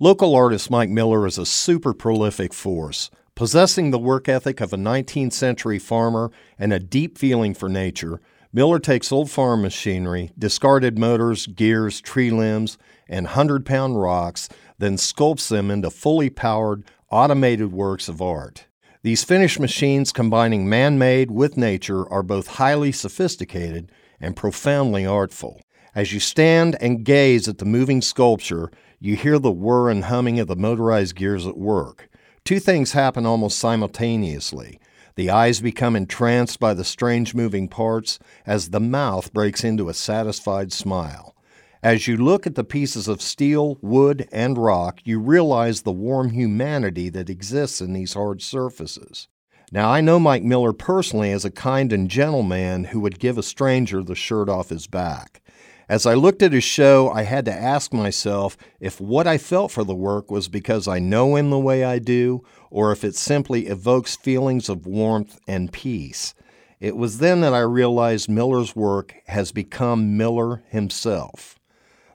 Local artist Mike Miller is a super prolific force. Possessing the work ethic of a 19th century farmer and a deep feeling for nature, Miller takes old farm machinery, discarded motors, gears, tree limbs, and 100 pound rocks, then sculpts them into fully powered, automated works of art. These finished machines combining man made with nature are both highly sophisticated and profoundly artful. As you stand and gaze at the moving sculpture, you hear the whir and humming of the motorized gears at work. Two things happen almost simultaneously. The eyes become entranced by the strange moving parts as the mouth breaks into a satisfied smile. As you look at the pieces of steel, wood, and rock, you realize the warm humanity that exists in these hard surfaces. Now, I know Mike Miller personally as a kind and gentle man who would give a stranger the shirt off his back. As I looked at his show, I had to ask myself if what I felt for the work was because I know him the way I do, or if it simply evokes feelings of warmth and peace. It was then that I realized Miller's work has become Miller himself.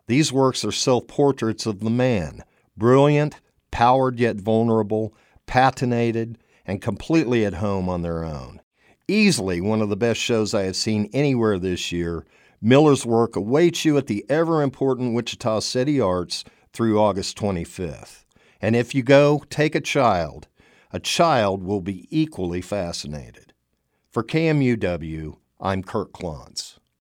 These works are self portraits of the man, brilliant, powered yet vulnerable, patinated, and completely at home on their own. Easily one of the best shows I have seen anywhere this year Miller's work awaits you at the ever important Wichita City Arts through August 25th. And if you go, take a child. A child will be equally fascinated. For KMUW, I'm Kirk Klontz.